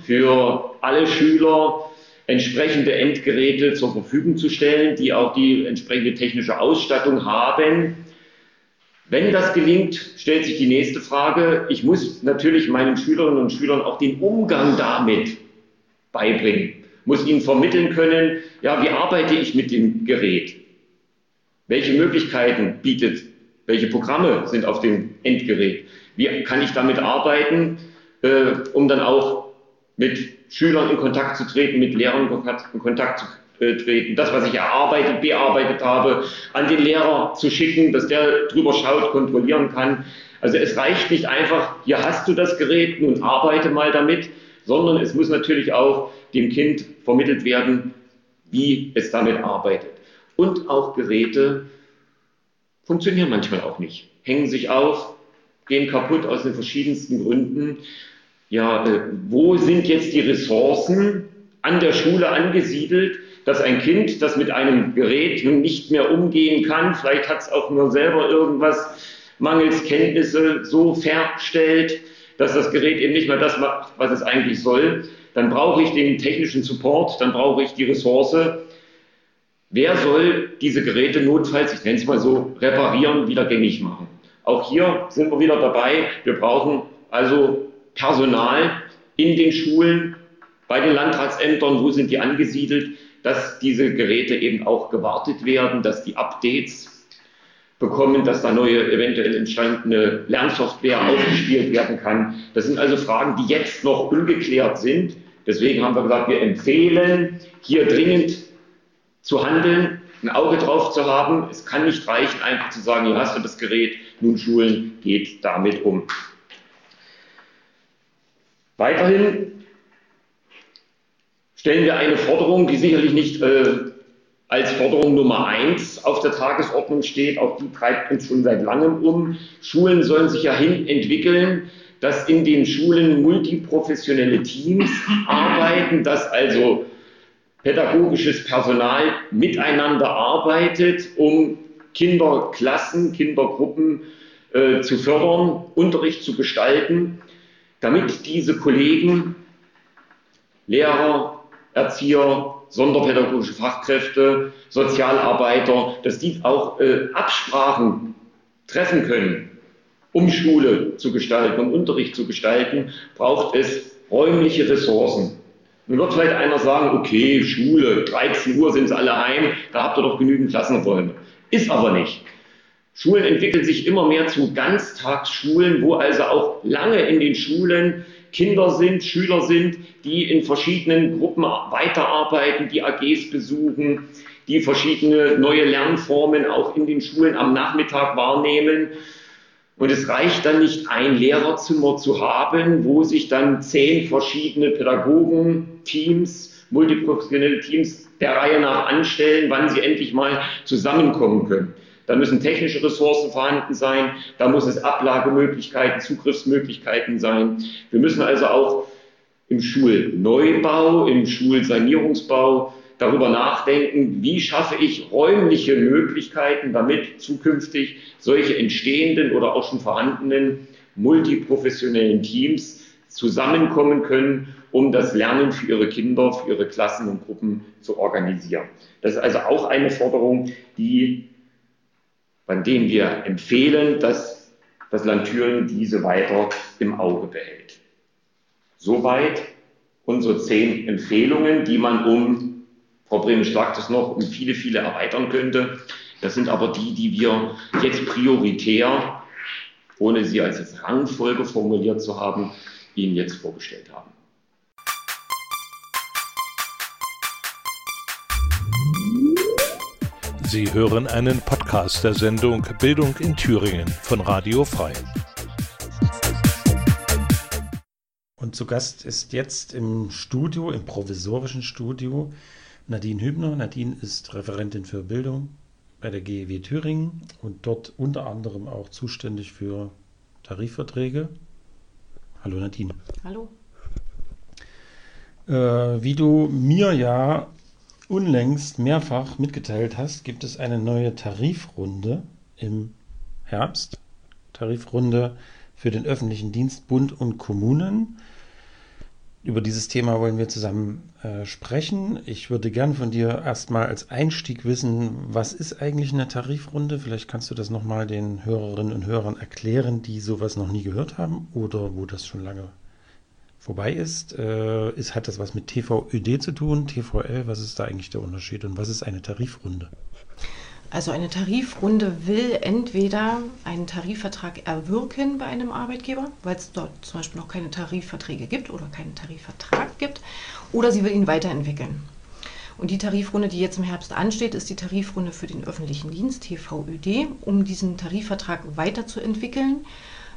für alle Schüler entsprechende Endgeräte zur Verfügung zu stellen, die auch die entsprechende technische Ausstattung haben. Wenn das gelingt, stellt sich die nächste Frage. Ich muss natürlich meinen Schülerinnen und Schülern auch den Umgang damit beibringen, muss ihnen vermitteln können, ja, wie arbeite ich mit dem Gerät? Welche Möglichkeiten bietet, welche Programme sind auf dem Endgerät? Wie kann ich damit arbeiten, äh, um dann auch mit Schülern in Kontakt zu treten, mit Lehrern in Kontakt, zu äh, treten, das, was ich erarbeitet, bearbeitet habe, an den Lehrer zu schicken, dass der drüber schaut, kontrollieren kann. Also es reicht nicht einfach, hier hast du das Gerät, nun arbeite mal damit, sondern es muss natürlich auch dem Kind vermittelt werden, wie es damit arbeitet. Und auch Geräte funktionieren manchmal auch nicht, hängen sich auf, gehen kaputt aus den verschiedensten Gründen. Ja, äh, wo sind jetzt die Ressourcen an der Schule angesiedelt, dass ein Kind, das mit einem Gerät nun nicht mehr umgehen kann, vielleicht hat es auch nur selber irgendwas mangels Kenntnisse so verstellt, dass das Gerät eben nicht mehr das macht, was es eigentlich soll, dann brauche ich den technischen Support, dann brauche ich die Ressource. Wer soll diese Geräte notfalls, ich nenne es mal so, reparieren, wieder gängig machen? Auch hier sind wir wieder dabei. Wir brauchen also Personal in den Schulen, bei den Landratsämtern, wo sind die angesiedelt, dass diese Geräte eben auch gewartet werden, dass die Updates bekommen, dass da neue eventuell entstandene Lernsoftware aufgespielt werden kann. Das sind also Fragen, die jetzt noch ungeklärt sind. Deswegen haben wir gesagt, wir empfehlen, hier dringend zu handeln, ein Auge drauf zu haben. Es kann nicht reichen, einfach zu sagen, hier hast du das Gerät, nun Schulen geht damit um. Weiterhin stellen wir eine Forderung, die sicherlich nicht äh, als Forderung Nummer eins auf der Tagesordnung steht. Auch die treibt uns schon seit langem um. Schulen sollen sich ja hin entwickeln, dass in den Schulen multiprofessionelle Teams arbeiten, dass also pädagogisches Personal miteinander arbeitet, um Kinderklassen, Kindergruppen äh, zu fördern, Unterricht zu gestalten, damit diese Kollegen, Lehrer, Erzieher, sonderpädagogische Fachkräfte, Sozialarbeiter, dass die auch äh, Absprachen treffen können, um Schule zu gestalten, um Unterricht zu gestalten, braucht es räumliche Ressourcen. Nun wird vielleicht einer sagen, okay, Schule, 13 Uhr sind sie alle heim, da habt ihr doch genügend Klassenräume. Ist aber nicht. Schulen entwickeln sich immer mehr zu Ganztagsschulen, wo also auch lange in den Schulen Kinder sind, Schüler sind, die in verschiedenen Gruppen weiterarbeiten, die AGs besuchen, die verschiedene neue Lernformen auch in den Schulen am Nachmittag wahrnehmen. Und es reicht dann nicht, ein Lehrerzimmer zu haben, wo sich dann zehn verschiedene Pädagogen, Teams, multiprofessionelle Teams der Reihe nach anstellen, wann sie endlich mal zusammenkommen können. Da müssen technische Ressourcen vorhanden sein, da muss es Ablagemöglichkeiten, Zugriffsmöglichkeiten sein. Wir müssen also auch im Schulneubau, im Schulsanierungsbau darüber nachdenken, wie schaffe ich räumliche Möglichkeiten, damit zukünftig solche entstehenden oder auch schon vorhandenen multiprofessionellen Teams zusammenkommen können, um das Lernen für ihre Kinder, für ihre Klassen und Gruppen zu organisieren. Das ist also auch eine Forderung, die von denen wir empfehlen, dass das Land Thüringen diese weiter im Auge behält. Soweit unsere zehn Empfehlungen, die man um, Frau Bremisch sagt es noch, um viele, viele erweitern könnte. Das sind aber die, die wir jetzt prioritär, ohne sie als Rangfolge formuliert zu haben, Ihnen jetzt vorgestellt haben. Sie hören einen Podcast der Sendung Bildung in Thüringen von Radio Frei. Und zu Gast ist jetzt im Studio, im provisorischen Studio, Nadine Hübner. Nadine ist Referentin für Bildung bei der GEW Thüringen und dort unter anderem auch zuständig für Tarifverträge. Hallo Nadine. Hallo. Äh, wie du mir ja unlängst mehrfach mitgeteilt hast, gibt es eine neue Tarifrunde im Herbst. Tarifrunde für den öffentlichen Dienst Bund und Kommunen. Über dieses Thema wollen wir zusammen äh, sprechen. Ich würde gern von dir erstmal als Einstieg wissen, was ist eigentlich eine Tarifrunde? Vielleicht kannst du das nochmal den Hörerinnen und Hörern erklären, die sowas noch nie gehört haben oder wo das schon lange vorbei ist, äh, ist, hat das was mit TVÖD zu tun, TVL, was ist da eigentlich der Unterschied und was ist eine Tarifrunde? Also eine Tarifrunde will entweder einen Tarifvertrag erwirken bei einem Arbeitgeber, weil es dort zum Beispiel noch keine Tarifverträge gibt oder keinen Tarifvertrag gibt, oder sie will ihn weiterentwickeln. Und die Tarifrunde, die jetzt im Herbst ansteht, ist die Tarifrunde für den öffentlichen Dienst, TVÖD, um diesen Tarifvertrag weiterzuentwickeln.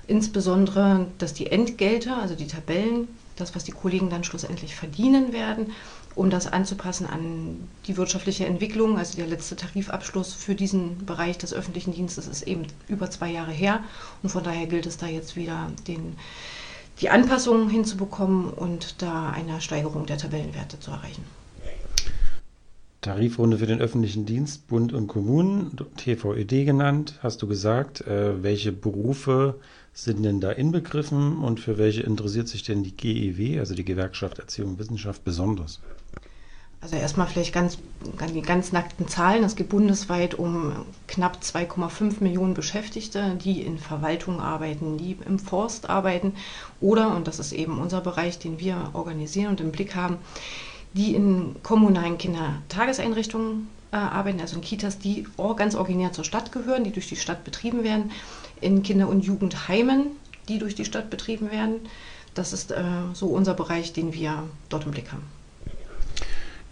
Insbesondere, dass die Entgelte, also die Tabellen, das, was die Kollegen dann schlussendlich verdienen werden, um das anzupassen an die wirtschaftliche Entwicklung. Also der letzte Tarifabschluss für diesen Bereich des öffentlichen Dienstes ist eben über zwei Jahre her. Und von daher gilt es da jetzt wieder, den, die Anpassungen hinzubekommen und da eine Steigerung der Tabellenwerte zu erreichen. Tarifrunde für den öffentlichen Dienst, Bund und Kommunen, TVED genannt, hast du gesagt. Äh, welche Berufe sind denn da inbegriffen und für welche interessiert sich denn die GEW, also die Gewerkschaft Erziehung und Wissenschaft, besonders? Also erstmal vielleicht ganz, die ganz nackten Zahlen. Es geht bundesweit um knapp 2,5 Millionen Beschäftigte, die in Verwaltung arbeiten, die im Forst arbeiten oder, und das ist eben unser Bereich, den wir organisieren und im Blick haben, die in kommunalen Kindertageseinrichtungen äh, arbeiten, also in Kitas, die ganz originär zur Stadt gehören, die durch die Stadt betrieben werden, in Kinder- und Jugendheimen, die durch die Stadt betrieben werden. Das ist äh, so unser Bereich, den wir dort im Blick haben.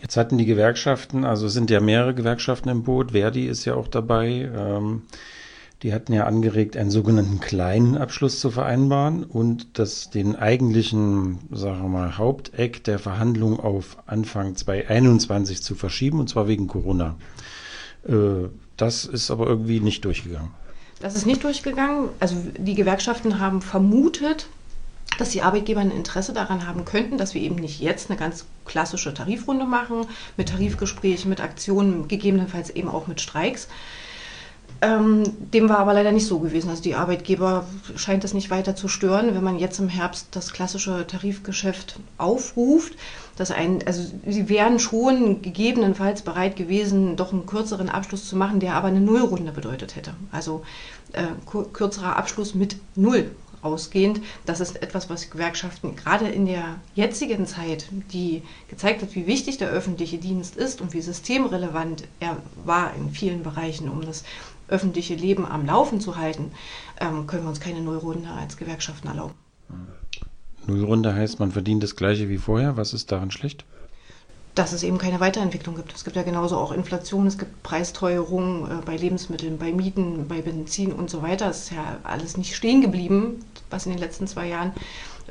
Jetzt hatten die Gewerkschaften, also sind ja mehrere Gewerkschaften im Boot, Verdi ist ja auch dabei. Ähm, die hatten ja angeregt, einen sogenannten kleinen Abschluss zu vereinbaren und das den eigentlichen, sagen wir mal, Haupteck der Verhandlungen auf Anfang 2021 zu verschieben, und zwar wegen Corona. Äh, das ist aber irgendwie nicht durchgegangen. Das ist nicht durchgegangen. Also die Gewerkschaften haben vermutet, dass die Arbeitgeber ein Interesse daran haben könnten, dass wir eben nicht jetzt eine ganz klassische Tarifrunde machen, mit Tarifgesprächen, mit Aktionen, gegebenenfalls eben auch mit Streiks, ähm, dem war aber leider nicht so gewesen. Also die Arbeitgeber scheint es nicht weiter zu stören, wenn man jetzt im Herbst das klassische Tarifgeschäft aufruft. Dass ein, also sie wären schon gegebenenfalls bereit gewesen, doch einen kürzeren Abschluss zu machen, der aber eine Nullrunde bedeutet hätte. Also äh, kürzerer Abschluss mit Null ausgehend. Das ist etwas, was Gewerkschaften gerade in der jetzigen Zeit, die gezeigt hat, wie wichtig der öffentliche Dienst ist und wie systemrelevant er war in vielen Bereichen, um das öffentliche Leben am Laufen zu halten, ähm, können wir uns keine Nullrunde als Gewerkschaften erlauben. Nullrunde heißt, man verdient das gleiche wie vorher. Was ist daran schlecht? Dass es eben keine Weiterentwicklung gibt. Es gibt ja genauso auch Inflation, es gibt Preisteuerung äh, bei Lebensmitteln, bei Mieten, bei Benzin und so weiter. Es ist ja alles nicht stehen geblieben, was in den letzten zwei Jahren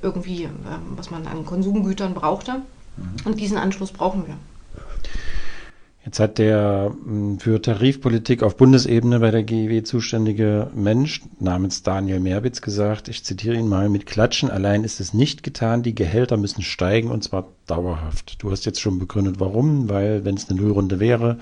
irgendwie, äh, was man an Konsumgütern brauchte. Mhm. Und diesen Anschluss brauchen wir. Jetzt hat der hm, für Tarifpolitik auf Bundesebene bei der GEW zuständige Mensch namens Daniel Merbitz gesagt, ich zitiere ihn mal, mit Klatschen allein ist es nicht getan, die Gehälter müssen steigen und zwar dauerhaft. Du hast jetzt schon begründet, warum, weil wenn es eine Nullrunde wäre,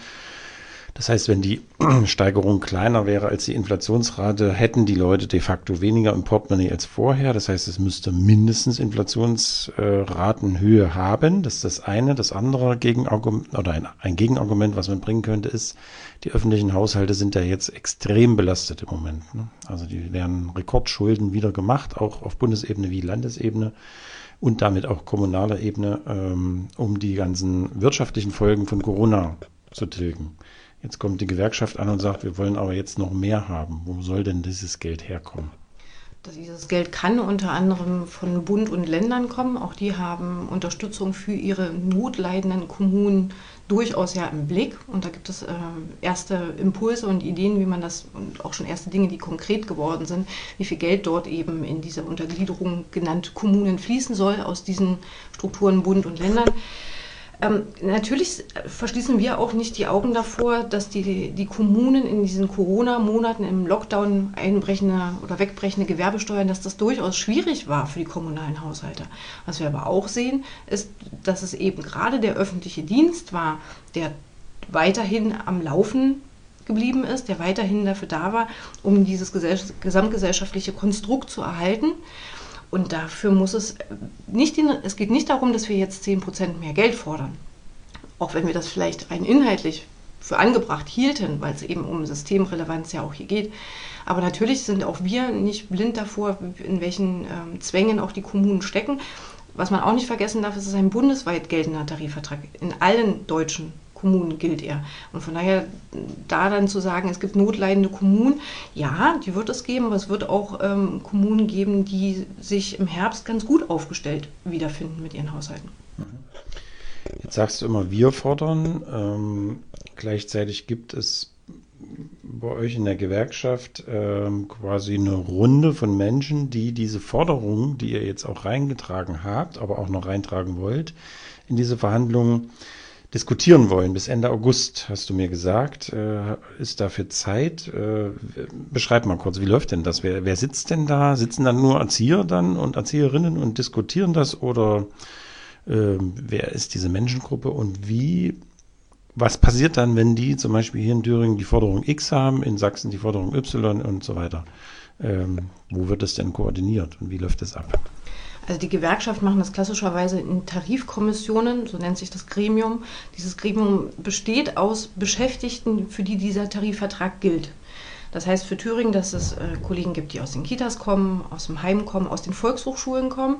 das heißt, wenn die Steigerung kleiner wäre als die Inflationsrate, hätten die Leute de facto weniger im Portemonnaie als vorher. Das heißt, es müsste mindestens Inflationsratenhöhe haben. Das ist das eine. Das andere Gegenargument oder ein, ein Gegenargument, was man bringen könnte, ist, die öffentlichen Haushalte sind ja jetzt extrem belastet im Moment. Ne? Also die werden Rekordschulden wieder gemacht, auch auf Bundesebene wie Landesebene und damit auch kommunaler Ebene, ähm, um die ganzen wirtschaftlichen Folgen von Corona zu tilgen. Jetzt kommt die Gewerkschaft an und sagt, wir wollen aber jetzt noch mehr haben. Wo soll denn dieses Geld herkommen? Dieses Geld kann unter anderem von Bund und Ländern kommen. Auch die haben Unterstützung für ihre notleidenden Kommunen durchaus ja im Blick. Und da gibt es äh, erste Impulse und Ideen, wie man das und auch schon erste Dinge, die konkret geworden sind, wie viel Geld dort eben in diese Untergliederung genannt Kommunen fließen soll aus diesen Strukturen Bund und Ländern. Ähm, natürlich verschließen wir auch nicht die Augen davor, dass die, die Kommunen in diesen Corona-Monaten im Lockdown einbrechende oder wegbrechende Gewerbesteuern, dass das durchaus schwierig war für die kommunalen Haushalte. Was wir aber auch sehen, ist, dass es eben gerade der öffentliche Dienst war, der weiterhin am Laufen geblieben ist, der weiterhin dafür da war, um dieses gesamtgesellschaftliche Konstrukt zu erhalten. Und dafür muss es nicht, es geht nicht darum, dass wir jetzt 10% mehr Geld fordern. Auch wenn wir das vielleicht rein inhaltlich für angebracht hielten, weil es eben um Systemrelevanz ja auch hier geht. Aber natürlich sind auch wir nicht blind davor, in welchen ähm, Zwängen auch die Kommunen stecken. Was man auch nicht vergessen darf, ist, es ist ein bundesweit geltender Tarifvertrag in allen deutschen Kommunen gilt er. Und von daher da dann zu sagen, es gibt notleidende Kommunen, ja, die wird es geben, aber es wird auch ähm, Kommunen geben, die sich im Herbst ganz gut aufgestellt wiederfinden mit ihren Haushalten. Jetzt sagst du immer, wir fordern. Ähm, gleichzeitig gibt es bei euch in der Gewerkschaft ähm, quasi eine Runde von Menschen, die diese Forderungen, die ihr jetzt auch reingetragen habt, aber auch noch reintragen wollt, in diese Verhandlungen diskutieren wollen. Bis Ende August, hast du mir gesagt, äh, ist dafür Zeit. Äh, beschreib mal kurz, wie läuft denn das? Wer, wer sitzt denn da? Sitzen dann nur Erzieher dann und Erzieherinnen und diskutieren das? Oder äh, wer ist diese Menschengruppe und wie was passiert dann, wenn die zum Beispiel hier in Thüringen die Forderung X haben, in Sachsen die Forderung Y und so weiter? Ähm, wo wird das denn koordiniert und wie läuft das ab? Also die Gewerkschaften machen das klassischerweise in Tarifkommissionen, so nennt sich das Gremium. Dieses Gremium besteht aus Beschäftigten, für die dieser Tarifvertrag gilt. Das heißt für Thüringen, dass es äh, Kollegen gibt, die aus den Kitas kommen, aus dem Heim kommen, aus den Volkshochschulen kommen.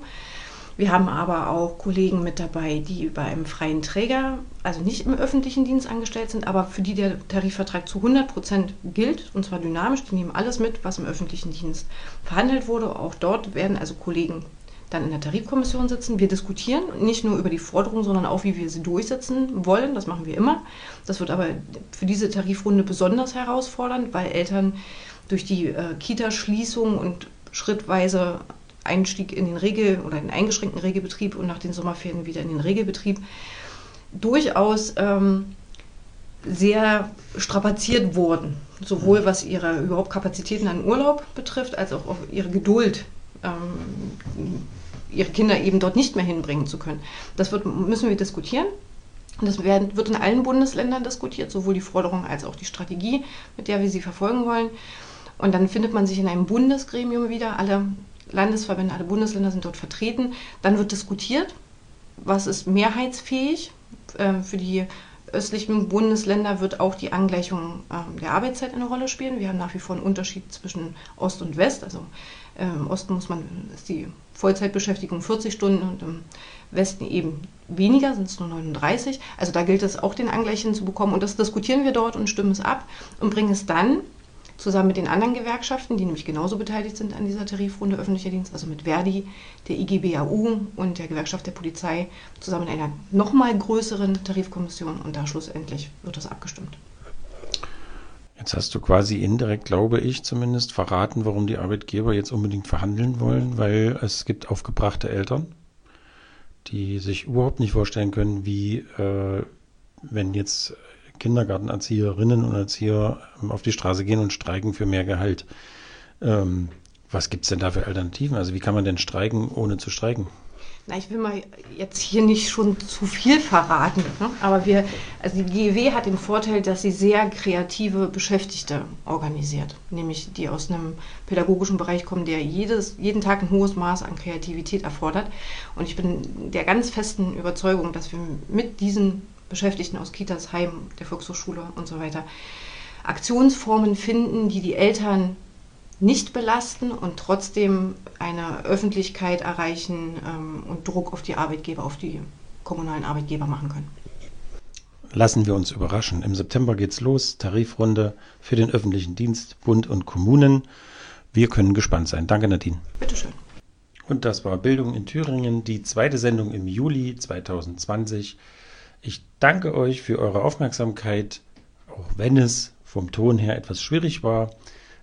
Wir haben aber auch Kollegen mit dabei, die bei einem freien Träger, also nicht im öffentlichen Dienst angestellt sind, aber für die der Tarifvertrag zu 100 Prozent gilt, und zwar dynamisch. Die nehmen alles mit, was im öffentlichen Dienst verhandelt wurde. Auch dort werden also Kollegen dann in der Tarifkommission sitzen. Wir diskutieren nicht nur über die Forderungen, sondern auch, wie wir sie durchsetzen wollen. Das machen wir immer. Das wird aber für diese Tarifrunde besonders herausfordernd, weil Eltern durch die äh, Kita-Schließung und schrittweise Einstieg in den Regel- oder den eingeschränkten Regelbetrieb und nach den Sommerferien wieder in den Regelbetrieb durchaus ähm, sehr strapaziert wurden. Sowohl was ihre überhaupt Kapazitäten an Urlaub betrifft, als auch ihre Geduld ähm, ihre Kinder eben dort nicht mehr hinbringen zu können. Das wird, müssen wir diskutieren. Das werden, wird in allen Bundesländern diskutiert, sowohl die Forderung als auch die Strategie, mit der wir sie verfolgen wollen. Und dann findet man sich in einem Bundesgremium wieder. Alle Landesverbände, alle Bundesländer sind dort vertreten. Dann wird diskutiert, was ist mehrheitsfähig. Ähm, für die östlichen Bundesländer wird auch die Angleichung ähm, der Arbeitszeit eine Rolle spielen. Wir haben nach wie vor einen Unterschied zwischen Ost und West. Also im Osten muss man, ist die Vollzeitbeschäftigung 40 Stunden und im Westen eben weniger, sind es nur 39. Also da gilt es auch, den Angleichen zu bekommen. Und das diskutieren wir dort und stimmen es ab und bringen es dann zusammen mit den anderen Gewerkschaften, die nämlich genauso beteiligt sind an dieser Tarifrunde öffentlicher Dienst, also mit Verdi, der IGBAU und der Gewerkschaft der Polizei, zusammen in einer nochmal größeren Tarifkommission und da schlussendlich wird das abgestimmt. Jetzt hast du quasi indirekt, glaube ich zumindest, verraten, warum die Arbeitgeber jetzt unbedingt verhandeln wollen, weil es gibt aufgebrachte Eltern, die sich überhaupt nicht vorstellen können, wie äh, wenn jetzt Kindergartenerzieherinnen und Erzieher auf die Straße gehen und streiken für mehr Gehalt. Ähm, was gibt es denn da für Alternativen? Also wie kann man denn streiken, ohne zu streiken? Na, ich will mal jetzt hier nicht schon zu viel verraten, ne? aber wir, also die GEW hat den Vorteil, dass sie sehr kreative Beschäftigte organisiert, nämlich die aus einem pädagogischen Bereich kommen, der jedes, jeden Tag ein hohes Maß an Kreativität erfordert. Und ich bin der ganz festen Überzeugung, dass wir mit diesen Beschäftigten aus Kitas, Heim, der Volkshochschule und so weiter Aktionsformen finden, die die Eltern nicht belasten und trotzdem eine Öffentlichkeit erreichen ähm, und Druck auf die Arbeitgeber, auf die kommunalen Arbeitgeber machen können. Lassen wir uns überraschen. Im September geht's los. Tarifrunde für den öffentlichen Dienst, Bund und Kommunen. Wir können gespannt sein. Danke, Nadine. Bitteschön. Und das war Bildung in Thüringen, die zweite Sendung im Juli 2020. Ich danke euch für eure Aufmerksamkeit, auch wenn es vom Ton her etwas schwierig war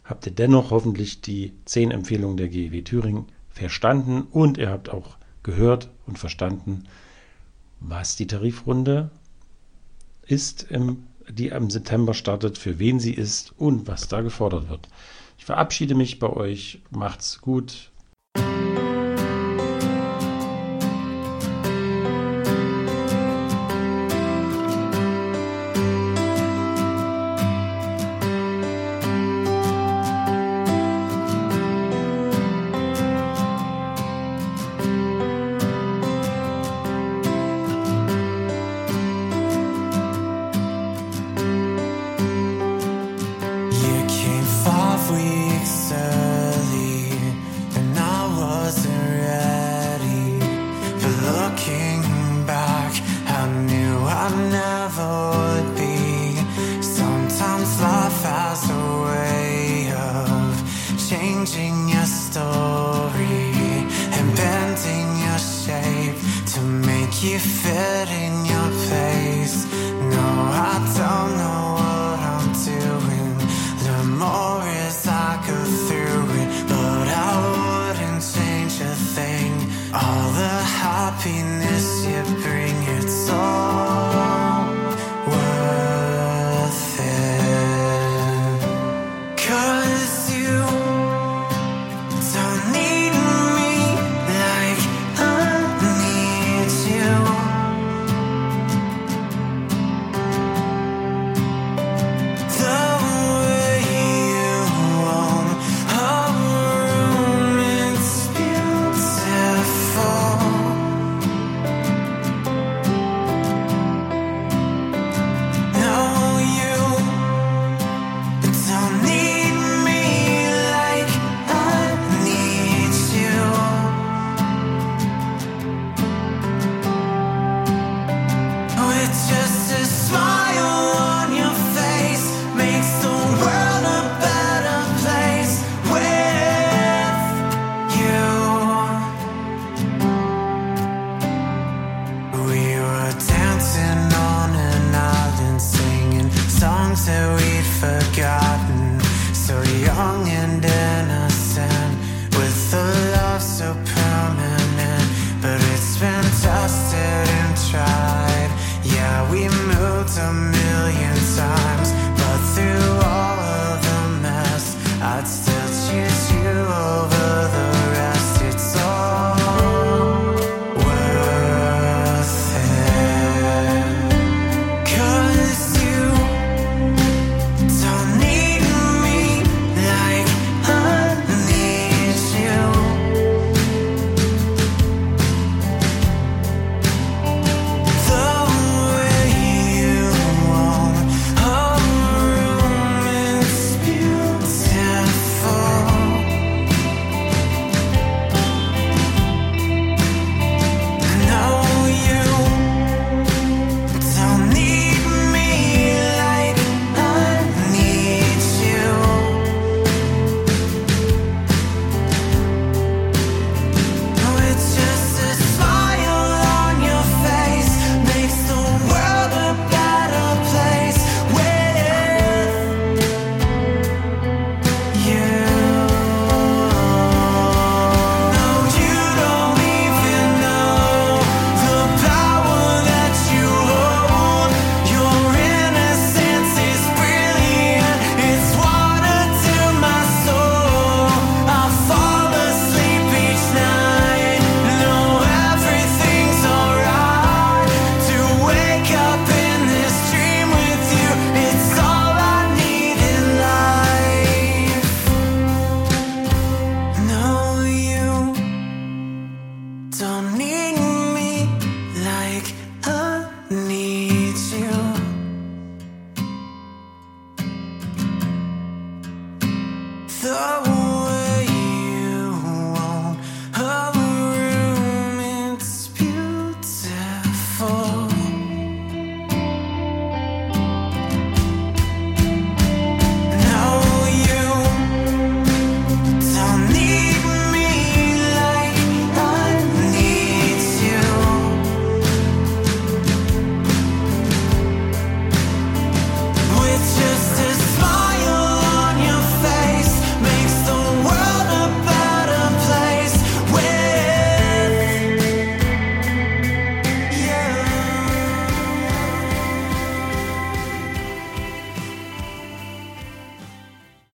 habt ihr dennoch hoffentlich die zehn Empfehlungen der GEW Thüringen verstanden und ihr habt auch gehört und verstanden, was die Tarifrunde ist, im, die im September startet, für wen sie ist und was da gefordert wird. Ich verabschiede mich bei euch. Macht's gut.